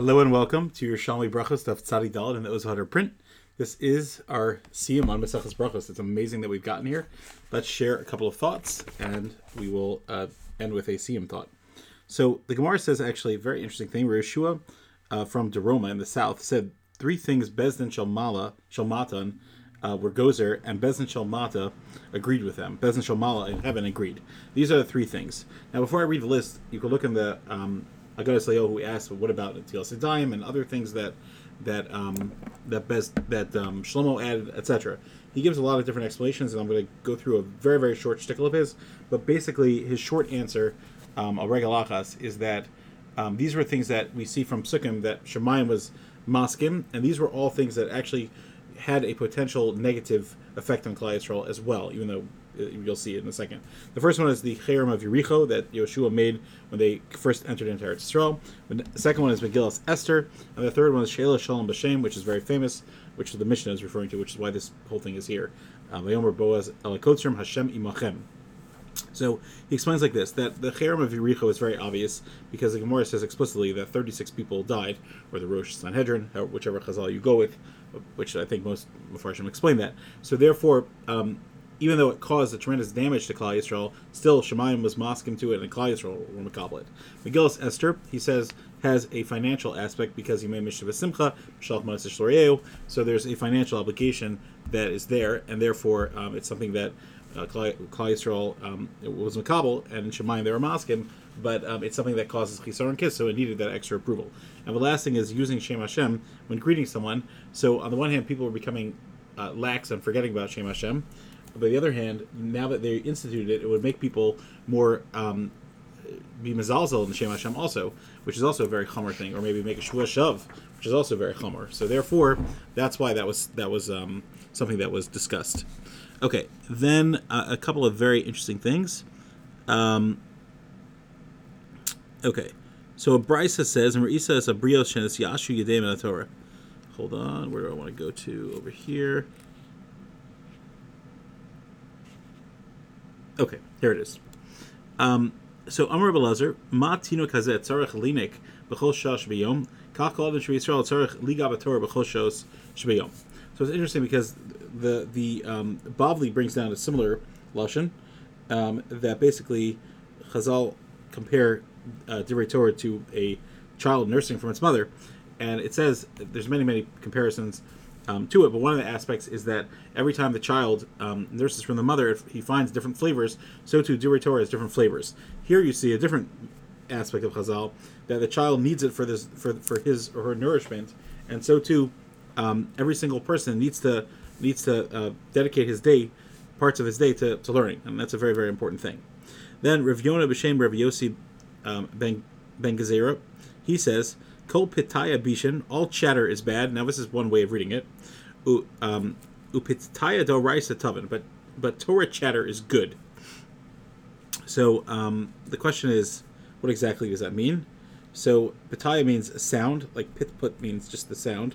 Hello and welcome to your Shalmi Brachos of Tzadi Dalit and the Ozhadar print. This is our Siyam on Maseches Brachos. It's amazing that we've gotten here. Let's share a couple of thoughts and we will uh, end with a Siyam thought. So the Gemara says actually a very interesting thing. Yeshua uh, from Deroma in the south said three things Bezdin Shalmala, Shalmatan, uh, were Gozer, and Bezdin Shalmata agreed with them. Bezdin Shalmala in heaven agreed. These are the three things. Now, before I read the list, you can look in the um, Agadas Leo who asked, "What about Til Sedayim and other things that that um, that Bez, that um, Shlomo added, etc." He gives a lot of different explanations, and I'm going to go through a very very short shtickle of his. But basically, his short answer, um, a regalachas, is that um, these were things that we see from Sukkim that Shemayim was maskim, and these were all things that actually had a potential negative effect on Yisrael as well, even though you'll see it in a second. The first one is the Cherem of Yericho that Yoshua made when they first entered into Eretz Yisrael. The second one is Megillas Esther, and the third one is Sheila Shalom B'Shem, which is very famous, which the Mishnah is referring to, which is why this whole thing is here. Vayomer Boaz Elakotzerim Hashem Imachem. So he explains like this that the Cherem of Yericho is very obvious because the Gemara says explicitly that 36 people died, or the Rosh Sanhedrin, whichever Chazal you go with, which I think most Mepharshim explain that. So therefore, um, even though it caused a tremendous damage to Yisrael, still Shemayim was mosking to it, and Yisrael were Makablet. Megillus Esther, he says, has a financial aspect because he made Mishnah Simcha, so there's a financial obligation that is there, and therefore um, it's something that uh, Yisrael um, was Makabel, and in Shemayim they were mosking, but um, it's something that causes Chisar and Kiss, so it needed that extra approval. And the last thing is using Shem Hashem when greeting someone. So on the one hand, people were becoming uh, lax and forgetting about Shem Hashem. But the other hand, now that they instituted it, it would make people more um, be mezalzel in the Shem Hashem also, which is also a very chomer thing, or maybe make a shua shav, which is also very chomer. So therefore, that's why that was that was um, something that was discussed. Okay, then uh, a couple of very interesting things. Um, okay, so Brisa says, and Reisa is a brios shenes yashu yedem Torah. Hold on, where do I want to go to? Over here. Okay, here it is. Um, so Amr Belazer, Ma Tino Kazet Tzarech Linik B'chol Shash B'yom Kach Kol Avin Yisrael Tzarech Liga B'Torah B'chol Shos Shbeyom. So it's interesting because the the um, Bavli brings down a similar lashon um, that basically Chazal compare uh, Divrei Torah to a child nursing from its mother, and it says there's many many comparisons um, to it. But one of the aspects is that every time the child um, nurses from the mother, he finds different flavors. So too, Torah has different flavors. Here you see a different aspect of Chazal that the child needs it for this for for his or her nourishment, and so too, um, every single person needs to needs to uh, dedicate his day, parts of his day to, to learning, and that's a very very important thing. Then Rav Yonah b'Shem Rav Yossi um, Ben Ben Gezerah, he says Kol pitaya bishin, all chatter is bad. Now this is one way of reading it. U, um, upitaya do raisa but but Torah chatter is good. So um, the question is, what exactly does that mean? So pitaya means sound, like pit put means just the sound.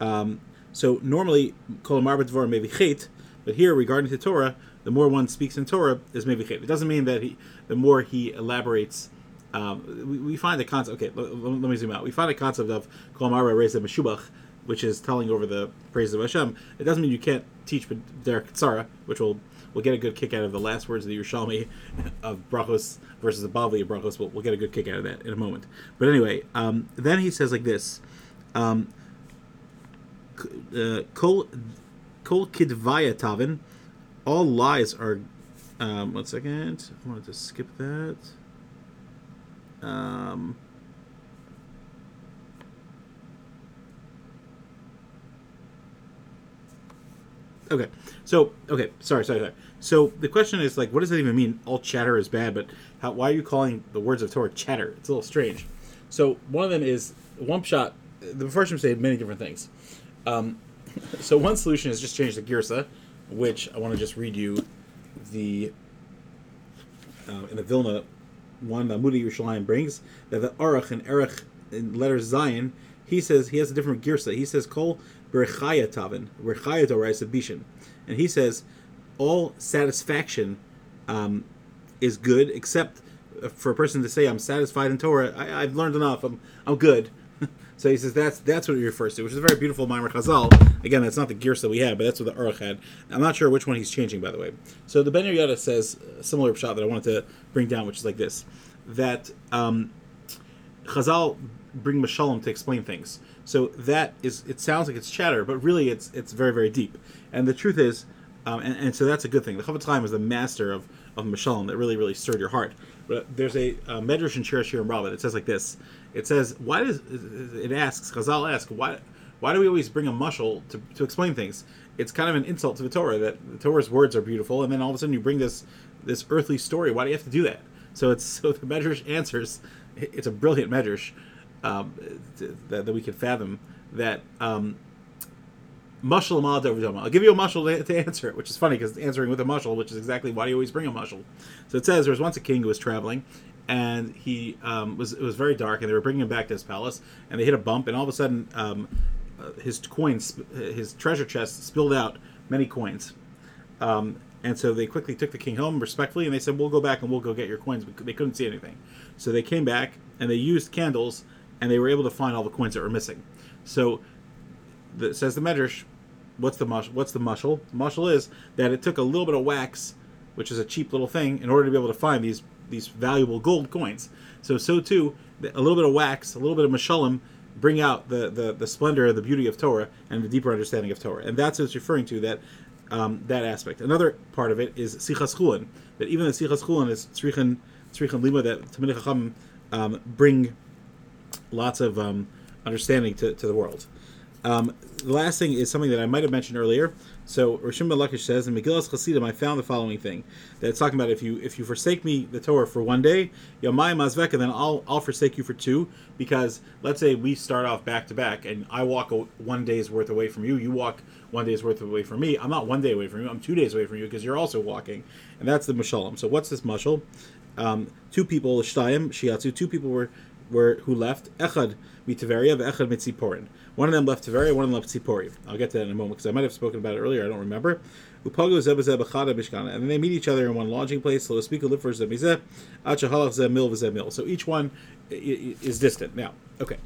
Um, so normally kol dvar maybe chait, but here regarding to Torah, the more one speaks in Torah is chait. It doesn't mean that he, the more he elaborates um, we, we, find the concept. Okay, let, let, me zoom out. We find a concept of Kol Mara Reza Meshubach, which is telling over the praises of Hashem. It doesn't mean you can't teach Derek Tzara, which will we'll get a good kick out of the last words of the Yerushalmi of Brachos versus the Bavli of Brachos. We'll, we'll get a good kick out of that in a moment. But anyway, um, then he says like this: um, uh, Kol Kol Kidvaya Tavin. All lies are. Um, one second. I wanted to skip that. Um, okay, so okay, sorry, sorry, sorry. So the question is like, what does that even mean? All chatter is bad, but how, why are you calling the words of Torah chatter? It's a little strange. So one of them is one shot. The first say many different things. Um, so one solution is just change the girsa, which I want to just read you the uh, in the Vilna one that Moody Yerushalayim brings that the Arach and Erech in letter Zion, he says he has a different girsa. He says Kol Berechaya Tavin, Berechaya Torah Bishan, and he says all satisfaction um, is good except for a person to say I'm satisfied in Torah. I, have learned enough. I'm I'm good. So he says that's that's what he refers to, which is a very beautiful Maimer Chazal. Again, that's not the gears that we had, but that's what the Aruch had. I'm not sure which one he's changing, by the way. So the Ben Yoda says a similar shot that I wanted to bring down, which is like this: that um, Chazal bring Mashalom to explain things. So that is, it sounds like it's chatter, but really it's it's very very deep. And the truth is, um, and, and, so that's a good thing. The Chofetz Chaim is the master of of Mashalom that really really stirred your heart. There's a, a Medrash in Shir in Rabbah that says like this. It says, why does it asks Chazal ask why why do we always bring a mushal to, to explain things? It's kind of an insult to the Torah that the Torah's words are beautiful, and then all of a sudden you bring this this earthly story. Why do you have to do that? So it's so the Medrash answers. It's a brilliant Medrash um, that, that we can fathom that um, mushal I'll give you a mushal to, to, answer it, which is funny because answering with a mushal, which is exactly why do you always bring a mushal. So it says there was once a king who was traveling, and he um, was it was very dark, and they were bringing him back to his palace, and they hit a bump, and all of a sudden um, uh, his coins, his treasure chest spilled out many coins. Um, and so they quickly took the king home respectfully, and they said, "We'll go back and we'll go get your coins." But They couldn't see anything, so they came back and they used candles and they were able to find all the coins that were missing. So, the, says the Medrash, what's the mush? What's the mushal? The mushal is that it took a little bit of wax, which is a cheap little thing, in order to be able to find these these valuable gold coins. So, so too, a little bit of wax, a little bit of mashalim, bring out the, the, the splendor, the beauty of Torah, and the deeper understanding of Torah. And that's what it's referring to. That um, that aspect. Another part of it is sichas chulin. That even the sichas chulin is tzrichan tzrichan lima that Talmidei Chacham um, bring lots of um, understanding to, to the world. Um, the last thing is something that I might have mentioned earlier. So Reish Lakish says in Megillas Chasidim, I found the following thing that it's talking about if you if you forsake me the Torah for one day, Yomai Mazveka, then I'll I'll forsake you for two. Because let's say we start off back to back, and I walk a, one day's worth away from you, you walk one day's worth away from me. I'm not one day away from you. I'm two days away from you because you're also walking, and that's the mashalim. So what's this mashal? Um, two people, shtayim shiatsu. Two people were were who left echad mitiveria echad mitziporin. One of them left Tiveria, one of them left Tzipori. I'll get to that in a moment because I might have spoken about it earlier. I don't remember. Upago and then they meet each other in one lodging place. So speak live for zemizeh, achahalach zeh mil v'zeh mil. So each one is distant. Now, okay.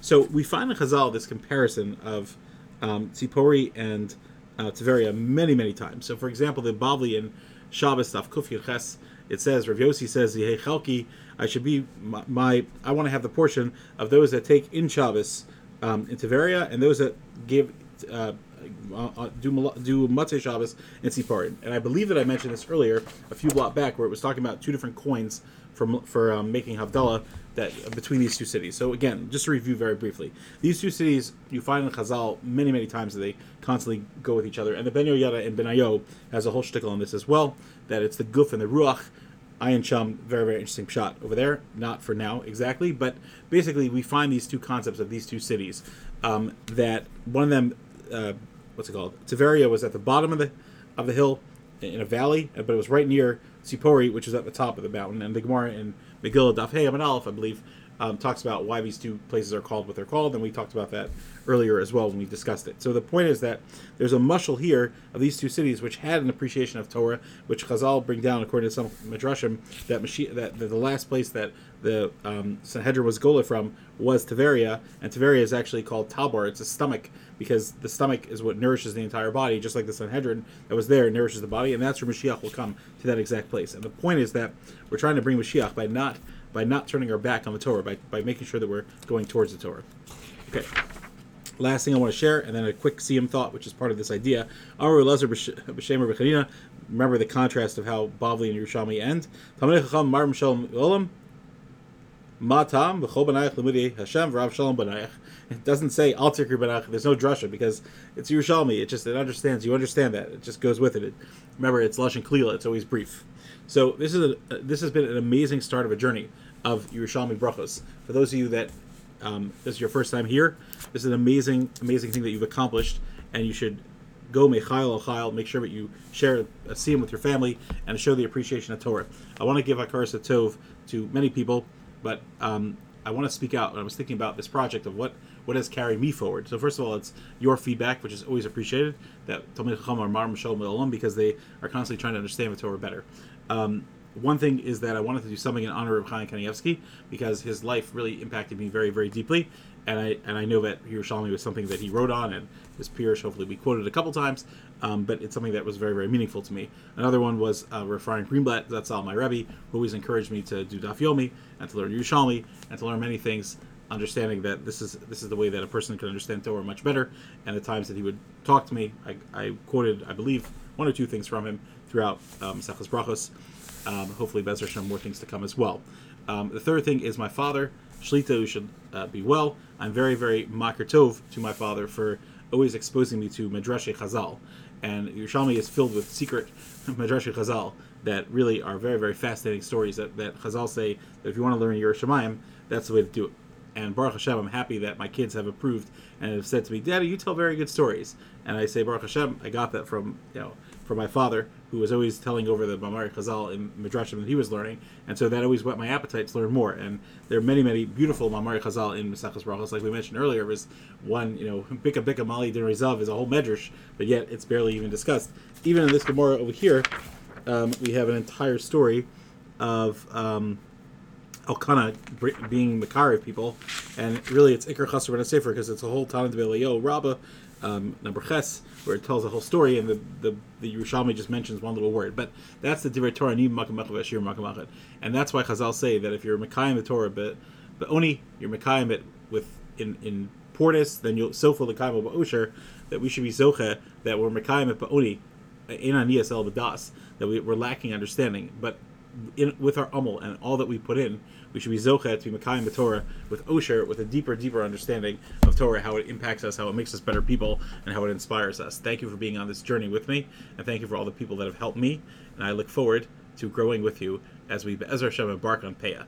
So we find in Chazal this comparison of um, Tzipori and uh, many, many times. So, for example, the Bavli in Shabbos Kuf Ches, it says, Rav Yossi says, I should be my, my I want to have the portion of those that take in Shabbos um, in Tiveria and those that give uh, uh, do do Matzah Shabbos and Siparin. And I believe that I mentioned this earlier, a few block back, where it was talking about two different coins for for um, making Havdalah that uh, between these two cities. So again, just to review very briefly, these two cities you find in Chazal many many times that they constantly go with each other, and the Ben Yoyada and Ben Ayo has a whole shtickle on this as well. That it's the Guf and the Ruach Ayin Chum, very, very interesting shot over there. Not for now exactly, but basically we find these two concepts of these two cities. Um, that one of them, uh, what's it called? Tiveria was at the bottom of the of the hill in a valley, but it was right near Sipori, which is at the top of the mountain. And the Gemara in Megillah Daf Hey Aleph, I believe, um, talks about why these two places are called what they're called, and we talked about that earlier as well when we discussed it. So the point is that there's a mushal here of these two cities which had an appreciation of Torah, which Chazal bring down according to some midrashim that Mashiach, that the, last place that the um, Sanhedrin was gola from was Tiveria, and Tiveria is actually called Tabor. It's a stomach because the stomach is what nourishes the entire body, just like the Sanhedrin that was there nourishes the body, and that's where Mashiach will come to that exact place. And the point is that we're trying to bring Mashiach by not by not turning our back on the Torah, by, by making sure that we're going towards the Torah. Okay. Last thing I want to share, and then a quick Siyum thought, which is part of this idea. Remember the contrast of how Bavli and Yerushalmi end. It doesn't say Al Tikri. There's no drasha because it's Yerushalmi. It just it understands. You understand that. It just goes with it. it remember, it's Lashon Kalila. It's always brief. So this is a, this has been an amazing start of a journey of Yerushalmi brachos. For those of you that um, this is your first time here, this is an amazing amazing thing that you've accomplished, and you should go mechayil chayil. Make sure that you share a siyum with your family and show the appreciation of Torah. I want to give hakaras tov to many people, but um, I want to speak out. I was thinking about this project of what what has carried me forward. So first of all, it's your feedback, which is always appreciated. That Talmid Chacham are Mar Mishal because they are constantly trying to understand the Torah better. Um, one thing is that I wanted to do something in honor of Chaim Kanievsky because his life really impacted me very, very deeply. And I and I know that Yerushalmi was something that he wrote on, and his peers hopefully we quoted a couple times, um, but it's something that was very very meaningful to me. Another one was uh, Greenblatt. That's all my Rebbe, who always encouraged me to do Daf Yomi and to learn Yerushalmi and to learn many things understanding that this is this is the way that a person can understand Torah much better. And the times that he would talk to me, I, I quoted, I believe, one or two things from him throughout um, Brachos. Um, hopefully, Bezer Hashem, more things to come as well. Um, the third thing is my father, Shlita, who should uh, be well. I'm very, very makir tov to my father for always exposing me to Midrash Chazal. And Yerushalmi is filled with secret Midrash Chazal that really are very, very fascinating stories that, that Chazal say that if you want to learn Yerushalayim, that's the way to do it and Baruch Hashem, I'm happy that my kids have approved and have said to me, "Daddy, you tell very good stories." And I say, Baruch Hashem, I got that from you know from my father, who was always telling over the Mamari Chazal in Midrashim that he was learning, and so that always whet my appetite to learn more. And there are many, many beautiful Mamari Chazal in Maseches Brachos, like we mentioned earlier. Was one, you know, Bika Bika Mali Din Rizav is a whole medrash, but yet it's barely even discussed. Even in this Gemara over here, um, we have an entire story of. Um, Elkanah being Makar of people, and really it's Iker Chaser Ben Sefer because it's a whole Tanah Yo Rabbah um, number Ches where it tells the whole story, and the the, the Yerushalmi just mentions one little word. But that's the Divrei Torah Nim Makamachah Makamachet, and that's why Chazal say that if you're Mekayim the Torah, but but only you're Mekayim it with in in Portis, then you'll Sofa the Kaimo Ba'osher, that we should be Zocha, that we're Mekayim it Ba'oni, in Aniyas El Badas, that we, we're lacking understanding. But in, with our umel and all that we put in, we should be zochet to be Makayim the Torah with Osher, with a deeper, deeper understanding of Torah, how it impacts us, how it makes us better people, and how it inspires us. Thank you for being on this journey with me, and thank you for all the people that have helped me. And I look forward to growing with you as we, Ezra Hashem, embark on Peah.